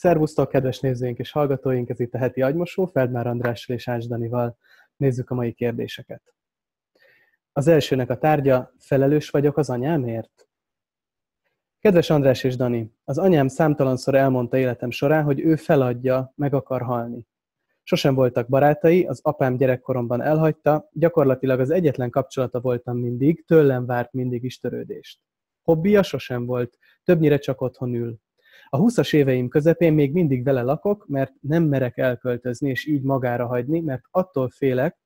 Szervusztok, kedves nézőink és hallgatóink, ez itt a heti agymosó, Feldmár Andrással és Ács Danival. Nézzük a mai kérdéseket. Az elsőnek a tárgya, felelős vagyok az anyámért? Kedves András és Dani, az anyám számtalanszor elmondta életem során, hogy ő feladja, meg akar halni. Sosem voltak barátai, az apám gyerekkoromban elhagyta, gyakorlatilag az egyetlen kapcsolata voltam mindig, tőlem várt mindig is törődést. Hobbija sosem volt, többnyire csak otthon ül. A 20-as éveim közepén még mindig vele lakok, mert nem merek elköltözni, és így magára hagyni, mert attól félek,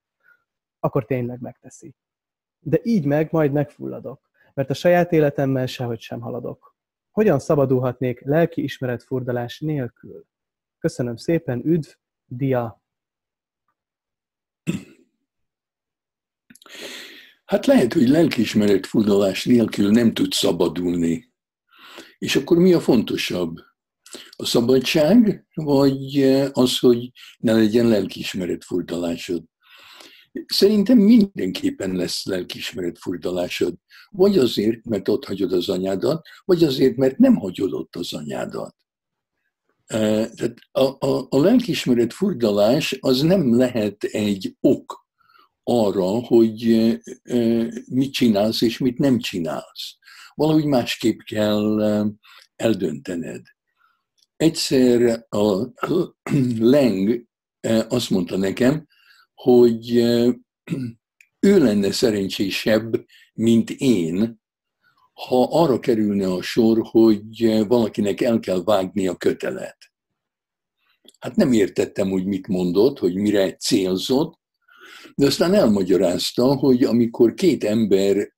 akkor tényleg megteszi. De így meg majd megfulladok, mert a saját életemmel sehogy sem haladok. Hogyan szabadulhatnék lelki ismeretfurdalás nélkül? Köszönöm szépen, üdv, dia! Hát lehet, hogy lelkiismeretfurdalás nélkül nem tud szabadulni. És akkor mi a fontosabb? A szabadság, vagy az, hogy ne legyen lelkiismeretfurdalásod? Szerintem mindenképpen lesz lelkiismeretfurdalásod. Vagy azért, mert ott hagyod az anyádat, vagy azért, mert nem hagyod ott az anyádat. Tehát a, a, a lelkiismeret furdalás az nem lehet egy ok arra, hogy mit csinálsz és mit nem csinálsz valahogy másképp kell eldöntened. Egyszer a Leng azt mondta nekem, hogy ő lenne szerencsésebb, mint én, ha arra kerülne a sor, hogy valakinek el kell vágni a kötelet. Hát nem értettem, hogy mit mondott, hogy mire célzott, de aztán elmagyarázta, hogy amikor két ember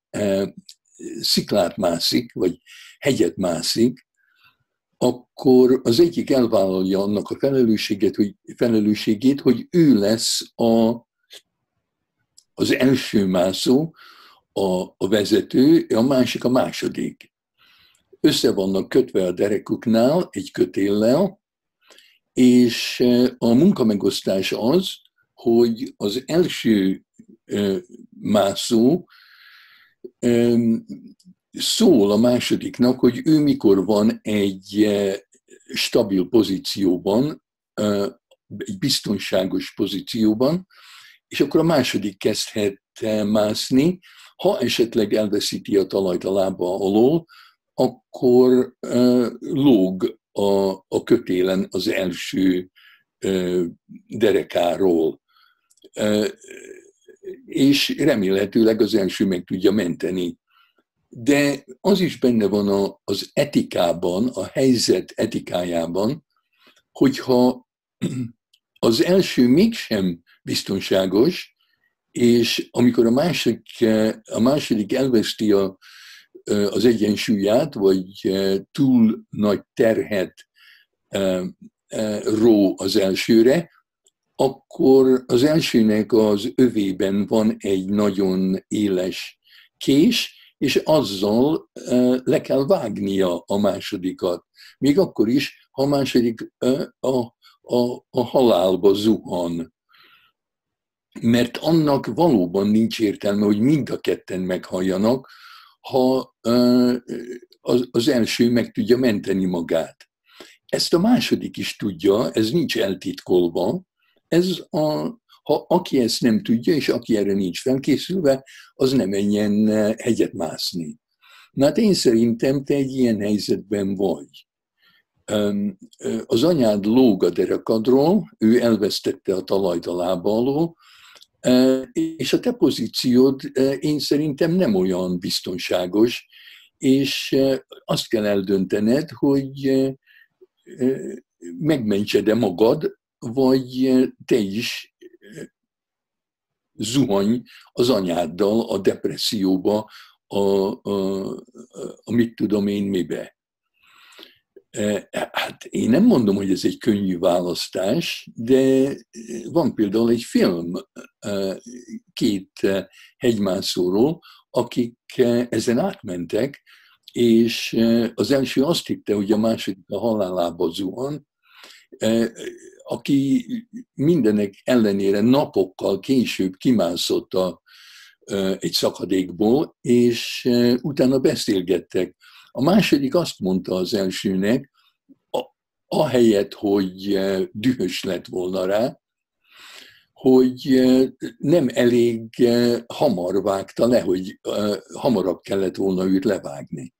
sziklát mászik, vagy hegyet mászik, akkor az egyik elvállalja annak a felelősséget, hogy, felelősségét, hogy ő lesz a, az első mászó, a, a vezető, a másik a második. Össze vannak kötve a derekuknál egy kötéllel, és a munkamegosztás az, hogy az első mászó szól a másodiknak, hogy ő mikor van egy eh, stabil pozícióban, eh, egy biztonságos pozícióban, és akkor a második kezdhet mászni, ha esetleg elveszíti a talajt a lába alól, akkor uh, lóg a, a kötélen az első derekáról. És remélhetőleg az első meg tudja menteni. De az is benne van az etikában, a helyzet etikájában, hogyha az első mégsem biztonságos, és amikor a második, a második elveszti a, az egyensúlyát, vagy túl nagy terhet ró az elsőre, akkor az elsőnek az övében van egy nagyon éles kés, és azzal le kell vágnia a másodikat. Még akkor is, ha a második a, a, a halálba zuhan. Mert annak valóban nincs értelme, hogy mind a ketten meghalljanak, ha az első meg tudja menteni magát. Ezt a második is tudja, ez nincs eltitkolva, ez a, ha aki ezt nem tudja, és aki erre nincs felkészülve, az nem menjen hegyet mászni. Na hát én szerintem te egy ilyen helyzetben vagy. Az anyád lóg a derekadról, ő elvesztette a talajt a lába alól, és a te pozíciód én szerintem nem olyan biztonságos, és azt kell eldöntened, hogy megmentsed-e magad, vagy te is zuhany az anyáddal a depresszióba, a, a, a mit tudom én mibe. Hát én nem mondom, hogy ez egy könnyű választás, de van például egy film két hegymászóról, akik ezen átmentek, és az első azt hitte, hogy a második a halálába zuhan, aki mindenek ellenére napokkal később kimászott a, egy szakadékból, és utána beszélgettek. A második azt mondta az elsőnek, ahelyett, hogy dühös lett volna rá, hogy nem elég hamar vágta le, hogy hamarabb kellett volna őt levágni.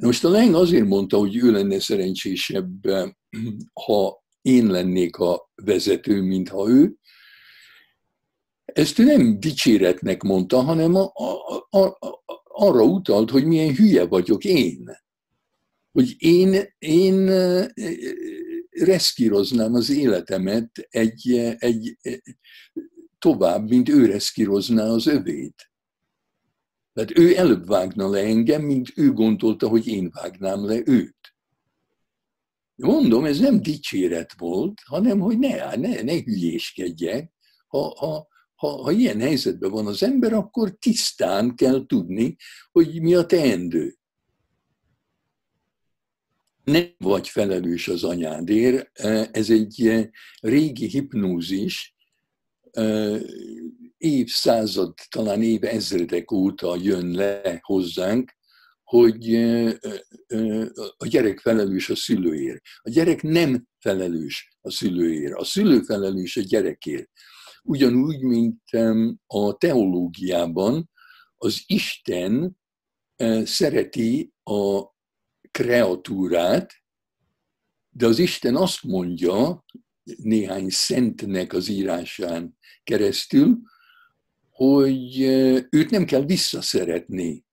Most a Leng azért mondta, hogy ő lenne szerencsésebb, ha én lennék a vezető, mint ha ő. Ezt ő nem dicséretnek mondta, hanem a, a, a, arra utalt, hogy milyen hülye vagyok én. Hogy én, én reszkíroznám az életemet egy, egy, tovább, mint ő reszkírozná az övét. Tehát ő előbb vágna le engem, mint ő gondolta, hogy én vágnám le őt. Mondom, ez nem dicséret volt, hanem hogy ne, ne, ne hülyéskedjek. Ha, ha, ha, ha ilyen helyzetben van az ember, akkor tisztán kell tudni, hogy mi a teendő. Nem vagy felelős az anyádért, ez egy régi hipnózis, évszázad, talán évezredek óta jön le hozzánk, hogy a gyerek felelős a szülőért. A gyerek nem felelős a szülőért. A szülő felelős a gyerekért. Ugyanúgy, mint a teológiában az Isten szereti a kreatúrát, de az Isten azt mondja néhány szentnek az írásán keresztül, hogy őt nem kell visszaszeretni.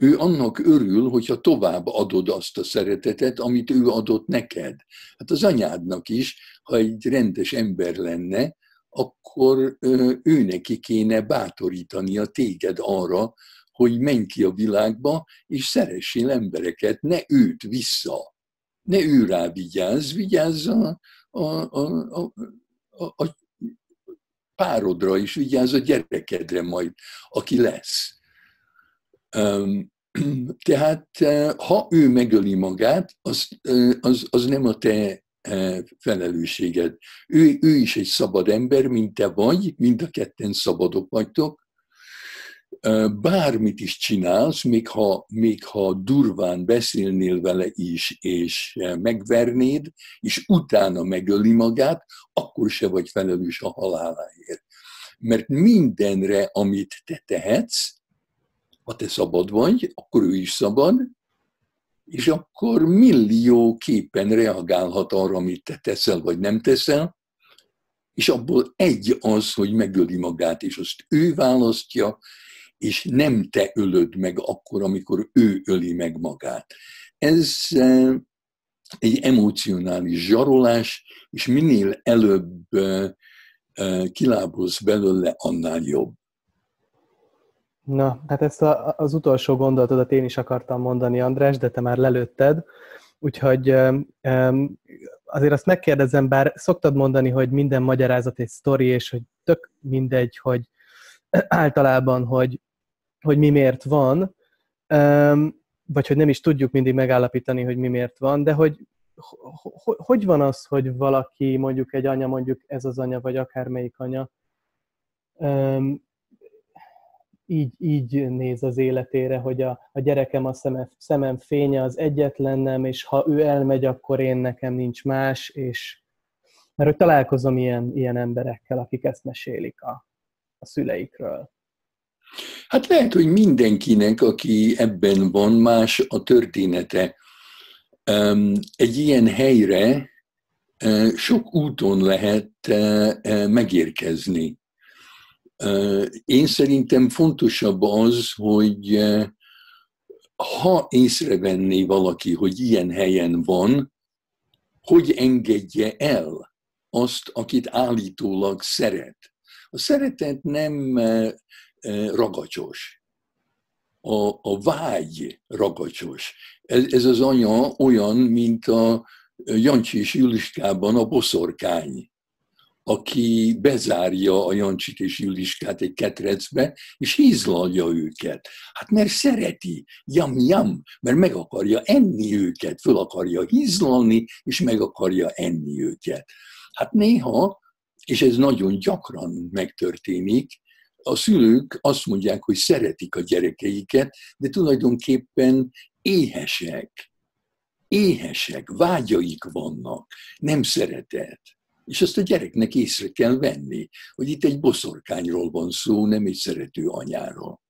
Ő annak örül, hogyha tovább adod azt a szeretetet, amit ő adott neked. Hát az anyádnak is, ha egy rendes ember lenne, akkor ő neki kéne bátorítania téged arra, hogy menj ki a világba, és szeressél embereket, ne őt vissza. Ne ő rá vigyázz, vigyázz a, a, a, a, a, a párodra is, vigyázz a gyerekedre majd, aki lesz. Tehát ha ő megöli magát, az, az, az nem a te felelősséged. Ő, ő is egy szabad ember, mint te vagy, mind a ketten szabadok vagytok. Bármit is csinálsz, még ha, még ha durván beszélnél vele is, és megvernéd, és utána megöli magát, akkor se vagy felelős a haláláért. Mert mindenre, amit te tehetsz, ha te szabad vagy, akkor ő is szabad, és akkor millió képen reagálhat arra, amit te teszel, vagy nem teszel, és abból egy az, hogy megöli magát, és azt ő választja, és nem te ölöd meg akkor, amikor ő öli meg magát. Ez eh, egy emocionális zsarolás, és minél előbb eh, eh, kilábolsz belőle, annál jobb. Na, hát ezt a, az utolsó gondolatodat én is akartam mondani, András, de te már lelőtted. Úgyhogy azért azt megkérdezem, bár szoktad mondani, hogy minden magyarázat egy sztori, és hogy tök mindegy, hogy általában, hogy, hogy mi miért van, vagy hogy nem is tudjuk mindig megállapítani, hogy mi miért van, de hogy hogy van az, hogy valaki, mondjuk egy anya, mondjuk ez az anya, vagy akármelyik anya, így, így néz az életére, hogy a, a gyerekem a szemem, szemem fénye az egyetlen nem, és ha ő elmegy, akkor én nekem nincs más, és mert hogy találkozom ilyen, ilyen emberekkel, akik ezt mesélik a, a szüleikről. Hát lehet, hogy mindenkinek, aki ebben van, más a története. Egy ilyen helyre sok úton lehet megérkezni. Én szerintem fontosabb az, hogy ha észrevenné valaki, hogy ilyen helyen van, hogy engedje el azt, akit állítólag szeret. A szeretet nem ragacsos. A, a vágy ragacsos. Ez, ez az anya olyan, mint a Jancsi és Juliskában a boszorkány aki bezárja a Jancsit és Juliskát egy ketrecbe, és hízlalja őket. Hát mert szereti, jam, jam, mert meg akarja enni őket, föl akarja hízlalni, és meg akarja enni őket. Hát néha, és ez nagyon gyakran megtörténik, a szülők azt mondják, hogy szeretik a gyerekeiket, de tulajdonképpen éhesek éhesek, vágyaik vannak, nem szeretet. És azt a gyereknek észre kell venni, hogy itt egy boszorkányról van szó, nem egy szerető anyáról.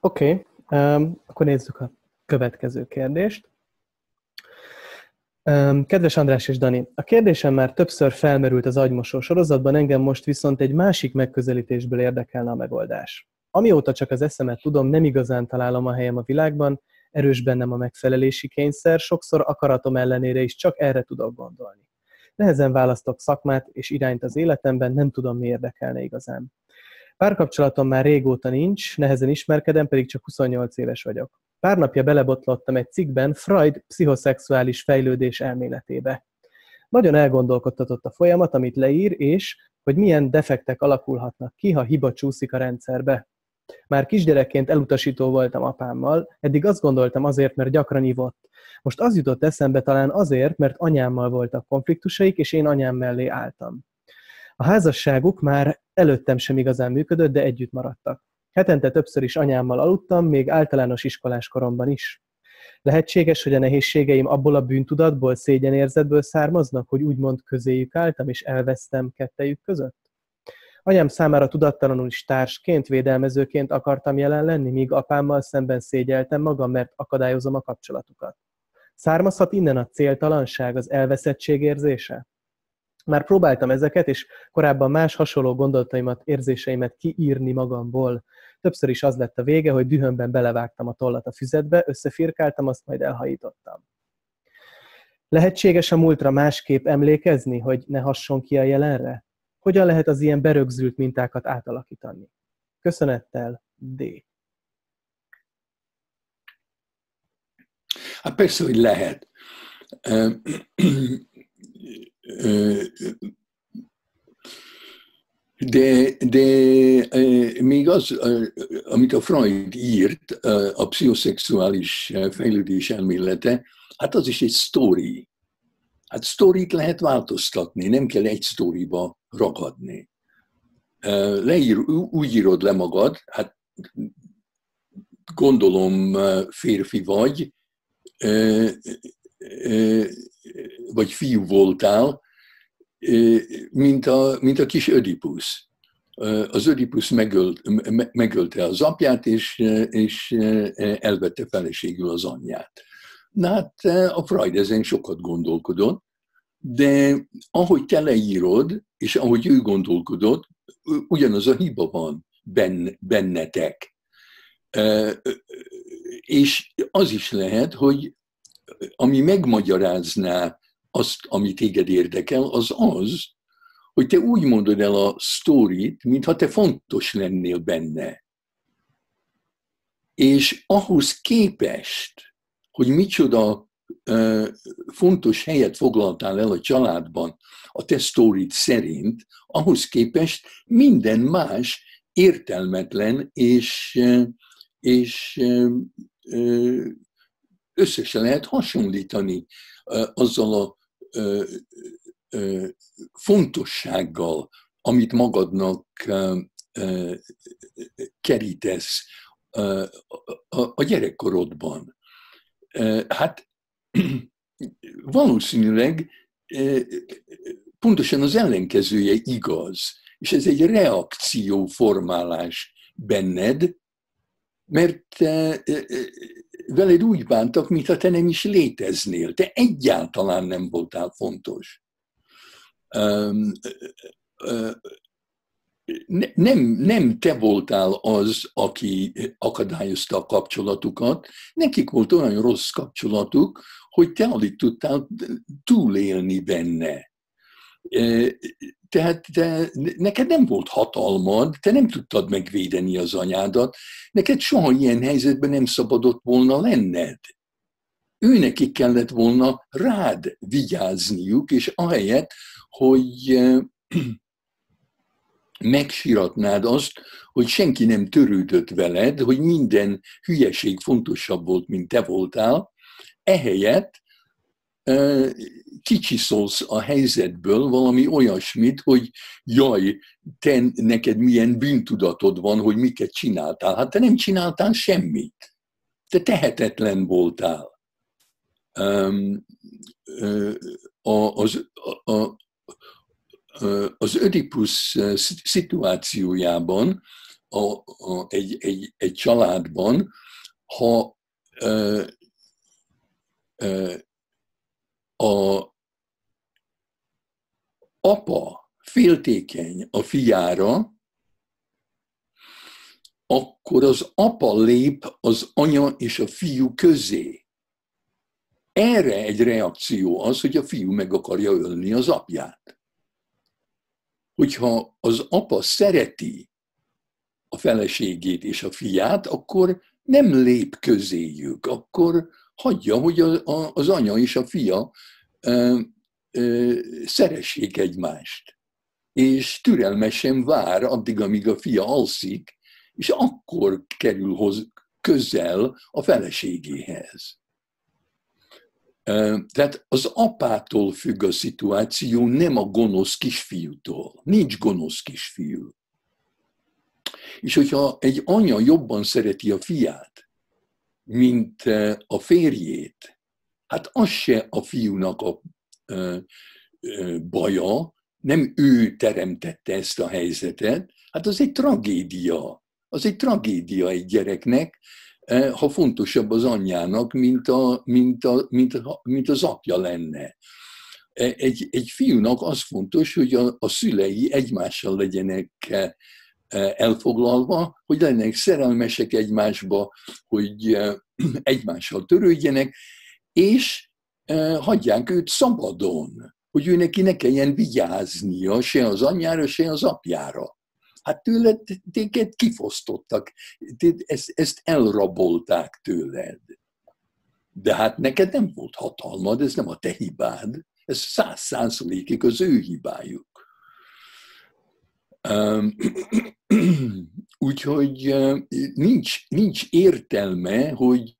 Oké, okay. um, akkor nézzük a következő kérdést. Um, kedves András és Dani, a kérdésem már többször felmerült az agymosó sorozatban, engem most viszont egy másik megközelítésből érdekelne a megoldás. Amióta csak az eszemet tudom, nem igazán találom a helyem a világban, erős bennem a megfelelési kényszer, sokszor akaratom ellenére is csak erre tudok gondolni. Nehezen választok szakmát és irányt az életemben, nem tudom, mi érdekelne igazán. Párkapcsolatom már régóta nincs, nehezen ismerkedem, pedig csak 28 éves vagyok. Pár napja belebotlottam egy cikkben Freud pszichoszexuális fejlődés elméletébe. Nagyon elgondolkodtatott a folyamat, amit leír, és hogy milyen defektek alakulhatnak ki, ha hiba csúszik a rendszerbe. Már kisgyerekként elutasító voltam apámmal, eddig azt gondoltam azért, mert gyakran ivott. Most az jutott eszembe talán azért, mert anyámmal voltak konfliktusaik, és én anyám mellé álltam. A házasságuk már előttem sem igazán működött, de együtt maradtak. Hetente többször is anyámmal aludtam, még általános iskolás koromban is. Lehetséges, hogy a nehézségeim abból a bűntudatból, szégyenérzetből származnak, hogy úgymond közéjük álltam, és elvesztem kettejük között? Anyám számára tudattalanul is társként, védelmezőként akartam jelen lenni, míg apámmal szemben szégyeltem magam, mert akadályozom a kapcsolatukat. Származhat innen a céltalanság, az elveszettség érzése? Már próbáltam ezeket, és korábban más hasonló gondolataimat, érzéseimet kiírni magamból. Többször is az lett a vége, hogy dühömben belevágtam a tollat a füzetbe, összefirkáltam, azt majd elhajítottam. Lehetséges a múltra másképp emlékezni, hogy ne hasson ki a jelenre? Hogyan lehet az ilyen berögzült mintákat átalakítani? Köszönettel, D. Hát persze, hogy lehet. De, de még az, amit a Freud írt, a pszichoszexuális fejlődés elmélete, hát az is egy sztori. Hát sztorit lehet változtatni, nem kell egy sztoriba ragadni. Leír, úgy írod le magad, hát gondolom férfi vagy, vagy fiú voltál, mint a, mint a kis Ödipusz. Az Ödipusz megölt, megölte az apját, és, és elvette feleségül az anyját. Na hát a Freud ezen sokat gondolkodott, de ahogy te leírod, és ahogy ő gondolkodott, ugyanaz a hiba van bennetek. És az is lehet, hogy ami megmagyarázná azt, ami téged érdekel, az az, hogy te úgy mondod el a sztorit, mintha te fontos lennél benne. És ahhoz képest, hogy micsoda fontos helyet foglaltál el a családban a te szerint, ahhoz képest minden más értelmetlen és, és össze se lehet hasonlítani azzal a fontossággal, amit magadnak kerítesz a gyerekkorodban. Hát valószínűleg pontosan az ellenkezője igaz, és ez egy reakcióformálás benned, mert veled úgy bántak, mintha te nem is léteznél. Te egyáltalán nem voltál fontos. Nem, nem te voltál az, aki akadályozta a kapcsolatukat, nekik volt olyan rossz kapcsolatuk, hogy te alig tudtál túlélni benne. Tehát te, neked nem volt hatalmad, te nem tudtad megvédeni az anyádat, neked soha ilyen helyzetben nem szabadott volna lenned. Őnekik kellett volna rád vigyázniuk, és ahelyett, hogy megsiratnád azt, hogy senki nem törődött veled, hogy minden hülyeség fontosabb volt, mint te voltál, ehelyett kicsiszolsz a helyzetből valami olyasmit, hogy jaj, te neked milyen bűntudatod van, hogy miket csináltál. Hát te nem csináltál semmit. Te tehetetlen voltál. az, a, az Ödipus szituációjában, a, a, egy, egy, egy családban, ha a apa féltékeny a fiára, akkor az apa lép az anya és a fiú közé. Erre egy reakció az, hogy a fiú meg akarja ölni az apját. Hogyha az apa szereti a feleségét és a fiát, akkor nem lép közéjük, akkor hagyja, hogy az anya és a fia szeressék egymást. És türelmesen vár addig, amíg a fia alszik, és akkor kerül hoz közel a feleségéhez. Tehát az apától függ a szituáció, nem a gonosz kisfiútól. Nincs gonosz kisfiú. És hogyha egy anya jobban szereti a fiát, mint a férjét, hát az se a fiúnak a baja, nem ő teremtette ezt a helyzetet, hát az egy tragédia. Az egy tragédia egy gyereknek, ha fontosabb az anyjának, mint, a, mint, a, mint, a, mint az apja lenne. Egy, egy fiúnak az fontos, hogy a, a szülei egymással legyenek elfoglalva, hogy lennek szerelmesek egymásba, hogy egymással törődjenek, és hagyják őt szabadon, hogy ő neki ne kelljen vigyáznia se az anyjára, se az apjára. Hát tőled téged kifosztottak, ezt, ezt elrabolták tőled. De hát neked nem volt hatalmad, ez nem a te hibád, ez száz százalékig az ő hibájuk. Úgyhogy nincs, nincs értelme, hogy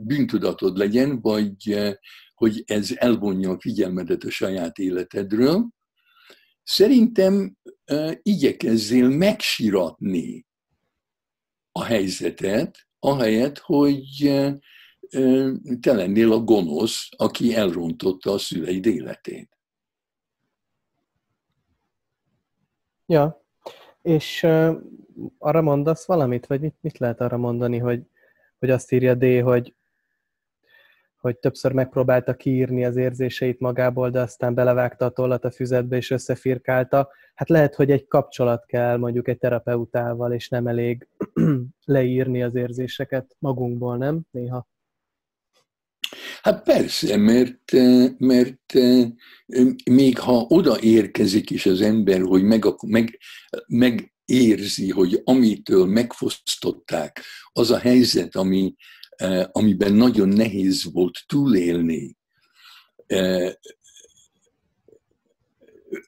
bűntudatod legyen, vagy hogy ez elvonja a figyelmedet a saját életedről. Szerintem igyekezzél megsiratni a helyzetet, ahelyett, hogy te lennél a gonosz, aki elrontotta a szüleid életét. Ja, és uh, arra mondasz valamit, vagy mit, mit lehet arra mondani, hogy hogy azt írja D, hogy, hogy többször megpróbálta kiírni az érzéseit magából, de aztán belevágta a tollat a füzetbe és összefirkálta. Hát lehet, hogy egy kapcsolat kell mondjuk egy terapeutával, és nem elég leírni az érzéseket magunkból, nem? Néha. Hát persze, mert, mert még ha oda érkezik is az ember, hogy meg, meg, meg érzi, hogy amitől megfosztották, az a helyzet, ami, amiben nagyon nehéz volt túlélni, eh,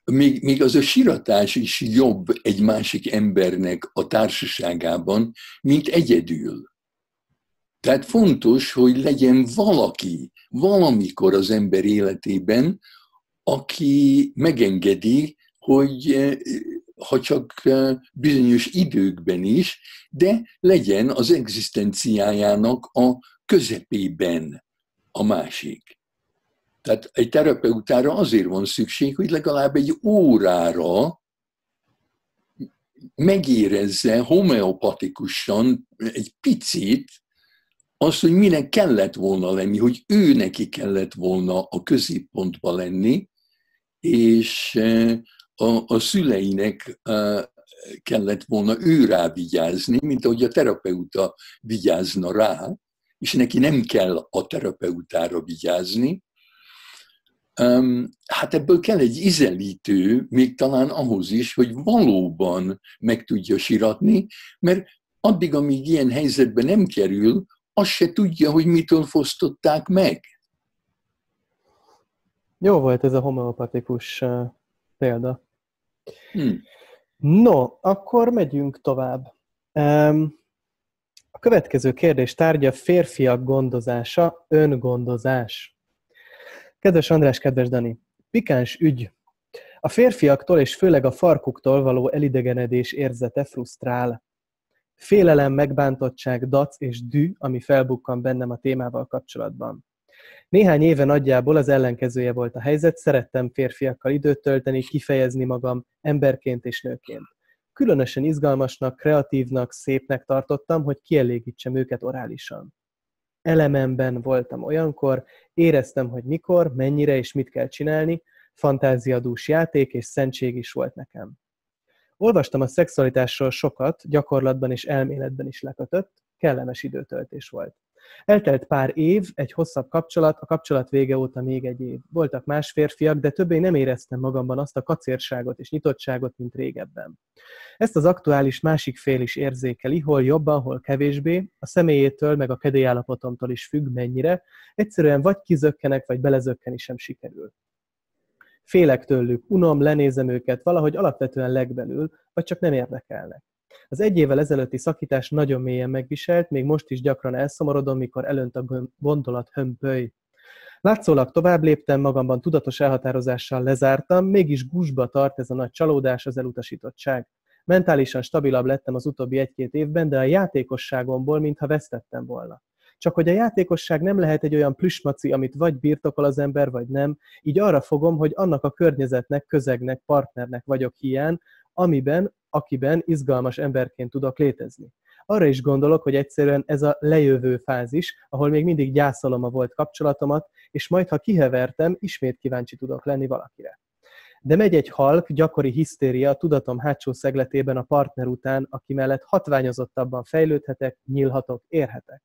még, még az a siratás is jobb egy másik embernek a társaságában, mint egyedül. Tehát fontos, hogy legyen valaki, valamikor az ember életében, aki megengedi, hogy eh, ha csak bizonyos időkben is, de legyen az egzisztenciájának a közepében a másik. Tehát egy terapeutára azért van szükség, hogy legalább egy órára megérezze homeopatikusan egy picit azt, hogy minek kellett volna lenni, hogy ő neki kellett volna a középpontba lenni, és a, a szüleinek kellett volna ő rá vigyázni, mint ahogy a terapeuta vigyázna rá, és neki nem kell a terapeutára vigyázni. Hát ebből kell egy izelítő, még talán ahhoz is, hogy valóban meg tudja siratni, mert addig, amíg ilyen helyzetben nem kerül, azt se tudja, hogy mitől fosztották meg. Jó volt ez a homeopatikus példa. Hmm. No, akkor megyünk tovább. A következő kérdés tárgya férfiak gondozása, öngondozás. Kedves András, kedves Dani, pikáns ügy. A férfiaktól és főleg a farkuktól való elidegenedés érzete frusztrál. Félelem, megbántottság, dac és dű, ami felbukkan bennem a témával kapcsolatban. Néhány éve nagyjából az ellenkezője volt a helyzet, szerettem férfiakkal időt tölteni, kifejezni magam emberként és nőként. Különösen izgalmasnak, kreatívnak, szépnek tartottam, hogy kielégítsem őket orálisan. Elememben voltam olyankor, éreztem, hogy mikor, mennyire és mit kell csinálni, fantáziadús játék és szentség is volt nekem. Olvastam a szexualitásról sokat, gyakorlatban és elméletben is lekötött, kellemes időtöltés volt. Eltelt pár év, egy hosszabb kapcsolat, a kapcsolat vége óta még egy év. Voltak más férfiak, de többé nem éreztem magamban azt a kacérságot és nyitottságot, mint régebben. Ezt az aktuális másik fél is érzékeli, hol jobban, hol kevésbé, a személyétől meg a kedélyállapotomtól is függ mennyire, egyszerűen vagy kizökkenek, vagy belezökkeni sem sikerül. Félek tőlük, unom, lenézem őket, valahogy alapvetően legbelül, vagy csak nem érdekelnek. Az egy évvel ezelőtti szakítás nagyon mélyen megviselt, még most is gyakran elszomorodom, mikor elönt a gondolat hömpöly. Látszólag tovább léptem, magamban tudatos elhatározással lezártam, mégis gúzsba tart ez a nagy csalódás, az elutasítottság. Mentálisan stabilabb lettem az utóbbi egy-két évben, de a játékosságomból mintha vesztettem volna. Csak hogy a játékosság nem lehet egy olyan plüsmaci, amit vagy birtokol az ember, vagy nem, így arra fogom, hogy annak a környezetnek, közegnek, partnernek vagyok hiány, amiben, akiben izgalmas emberként tudok létezni. Arra is gondolok, hogy egyszerűen ez a lejövő fázis, ahol még mindig gyászolom a volt kapcsolatomat, és majd, ha kihevertem, ismét kíváncsi tudok lenni valakire. De megy egy halk, gyakori hisztéria a tudatom hátsó szegletében a partner után, aki mellett hatványozottabban fejlődhetek, nyílhatok, érhetek.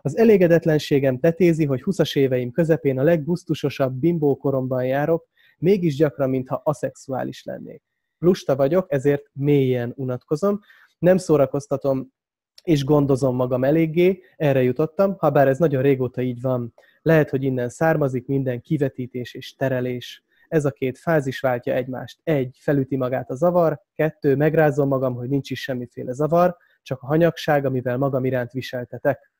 Az elégedetlenségem tetézi, hogy 20 éveim közepén a leggusztusosabb bimbókoromban járok, mégis gyakran, mintha aszexuális lennék. Lusta vagyok, ezért mélyen unatkozom, nem szórakoztatom és gondozom magam eléggé, erre jutottam, ha bár ez nagyon régóta így van. Lehet, hogy innen származik minden kivetítés és terelés. Ez a két fázis váltja egymást. Egy, felüti magát a zavar, kettő, megrázom magam, hogy nincs is semmiféle zavar, csak a hanyagság, amivel magam iránt viseltetek.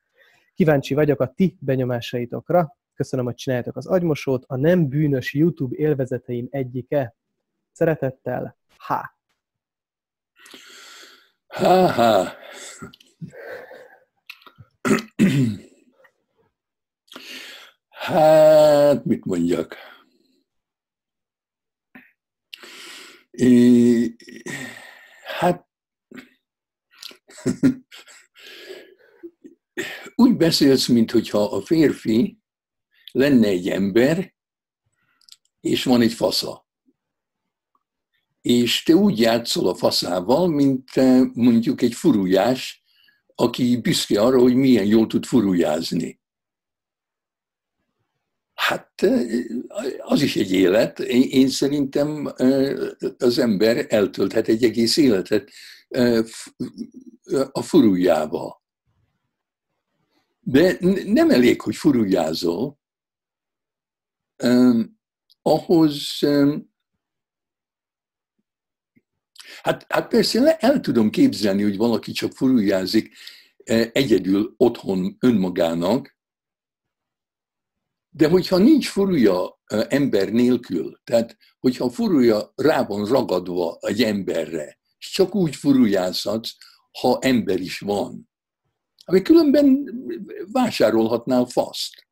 Kíváncsi vagyok a ti benyomásaitokra. Köszönöm, hogy csináljátok az agymosót. A nem bűnös YouTube élvezeteim egyike. Szeretettel, H. Ha-ha. Hát, mit mondjak? É, hát, úgy beszélsz, mintha a férfi lenne egy ember, és van egy fasza és te úgy játszol a faszával, mint mondjuk egy furujás, aki büszke arra, hogy milyen jól tud furujázni. Hát az is egy élet. Én szerintem az ember eltölthet egy egész életet a furujával. De nem elég, hogy furujázol, ahhoz Hát, hát persze el tudom képzelni, hogy valaki csak furuljázik eh, egyedül otthon önmagának, de hogyha nincs furúja eh, ember nélkül, tehát hogyha a furúja rá van ragadva egy emberre, és csak úgy furuljázhatsz, ha ember is van, ami különben vásárolhatnál faszt,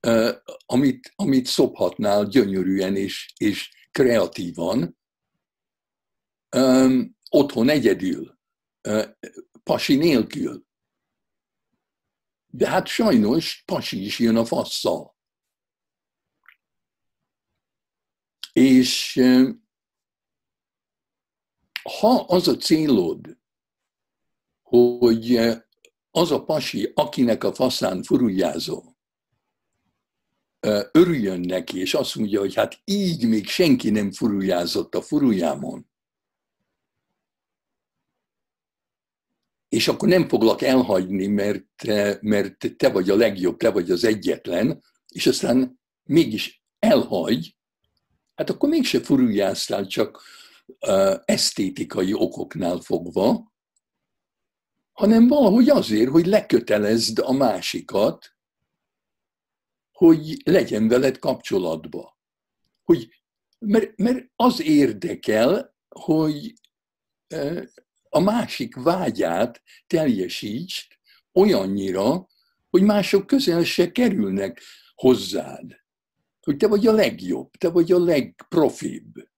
eh, amit, amit szophatnál gyönyörűen és, és kreatívan, um, otthon egyedül, uh, pasi nélkül. De hát sajnos pasi is jön a fasszal. És ha az a célod, hogy az a pasi, akinek a faszán furuljázol, örüljön neki, és azt mondja, hogy hát így még senki nem furuljázott a furuljámon, és akkor nem foglak elhagyni, mert, mert te vagy a legjobb, te vagy az egyetlen, és aztán mégis elhagy, hát akkor mégse furuljáztál csak esztétikai okoknál fogva, hanem valahogy azért, hogy lekötelezd a másikat, hogy legyen veled kapcsolatba. Hogy, mert, mert az érdekel, hogy a másik vágyát teljesíts olyannyira, hogy mások közel se kerülnek hozzád. Hogy te vagy a legjobb, te vagy a legprofibb.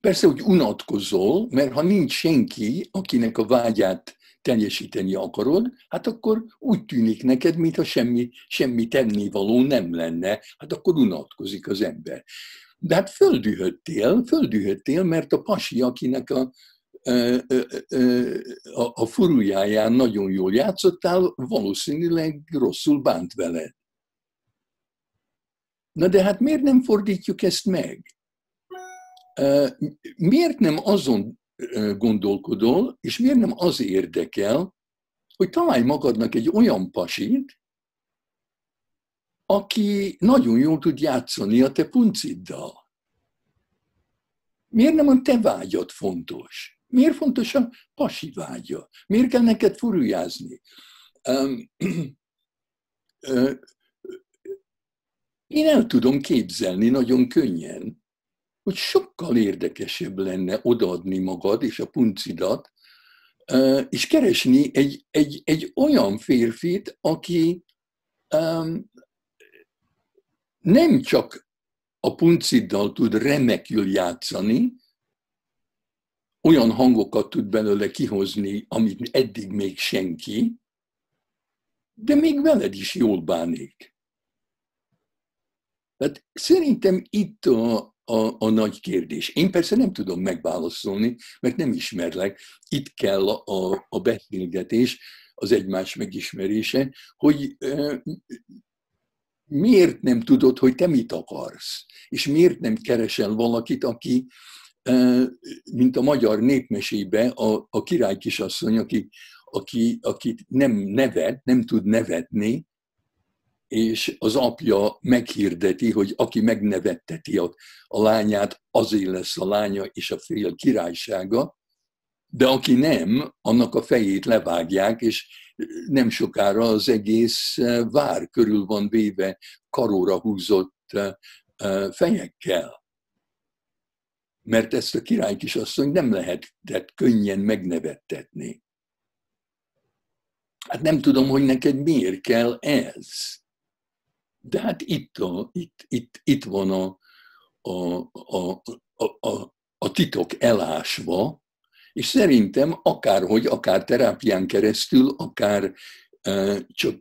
Persze, hogy unatkozol, mert ha nincs senki, akinek a vágyát teljesíteni akarod, hát akkor úgy tűnik neked, mintha semmi, semmi tennivaló nem lenne, hát akkor unatkozik az ember. De hát földühöttél, földühöttél, mert a pasi, akinek a, a, a furujáján nagyon jól játszottál, valószínűleg rosszul bánt veled. Na de hát miért nem fordítjuk ezt meg? Miért nem azon gondolkodol, és miért nem az érdekel, hogy találj magadnak egy olyan pasit, aki nagyon jól tud játszani a te punciddal. Miért nem a te vágyad fontos? Miért fontos a pasi vágya? Miért kell neked furujázni? Én el tudom képzelni nagyon könnyen, hogy sokkal érdekesebb lenne odaadni magad és a puncidat, és keresni egy, egy, egy olyan férfit, aki nem csak a punciddal tud remekül játszani, olyan hangokat tud belőle kihozni, amit eddig még senki, de még veled is jól bánik. Tehát szerintem itt a, a, a nagy kérdés. Én persze nem tudom megválaszolni, mert nem ismerlek. Itt kell a, a beszélgetés, az egymás megismerése, hogy e, miért nem tudod, hogy te mit akarsz, és miért nem keresel valakit, aki, mint a magyar népmesébe, a, a király kisasszony, aki, aki, akit nem nevet, nem tud nevetni, és az apja meghirdeti, hogy aki megnevetteti a, a lányát, azért lesz a lánya és a fél királysága, de aki nem, annak a fejét levágják, és nem sokára az egész eh, vár körül van véve karóra húzott eh, eh, fejekkel. Mert ezt a király kisasszony nem lehetett könnyen megnevettetni. Hát nem tudom, hogy neked miért kell ez. De hát itt, a, itt, itt, itt van a, a, a, a, a, a titok elásva, és szerintem akárhogy, akár terápián keresztül, akár csak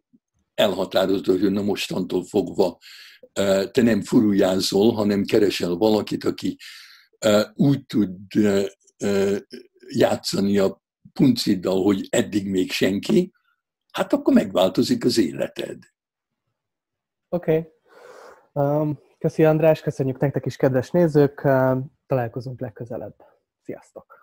elhatározott, hogy na mostantól fogva te nem furujázol, hanem keresel valakit, aki úgy tud játszani a punciddal, hogy eddig még senki, hát akkor megváltozik az életed. Oké. Okay. Um, köszi András, köszönjük nektek is, kedves nézők. Találkozunk legközelebb. Sziasztok!